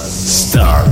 Start.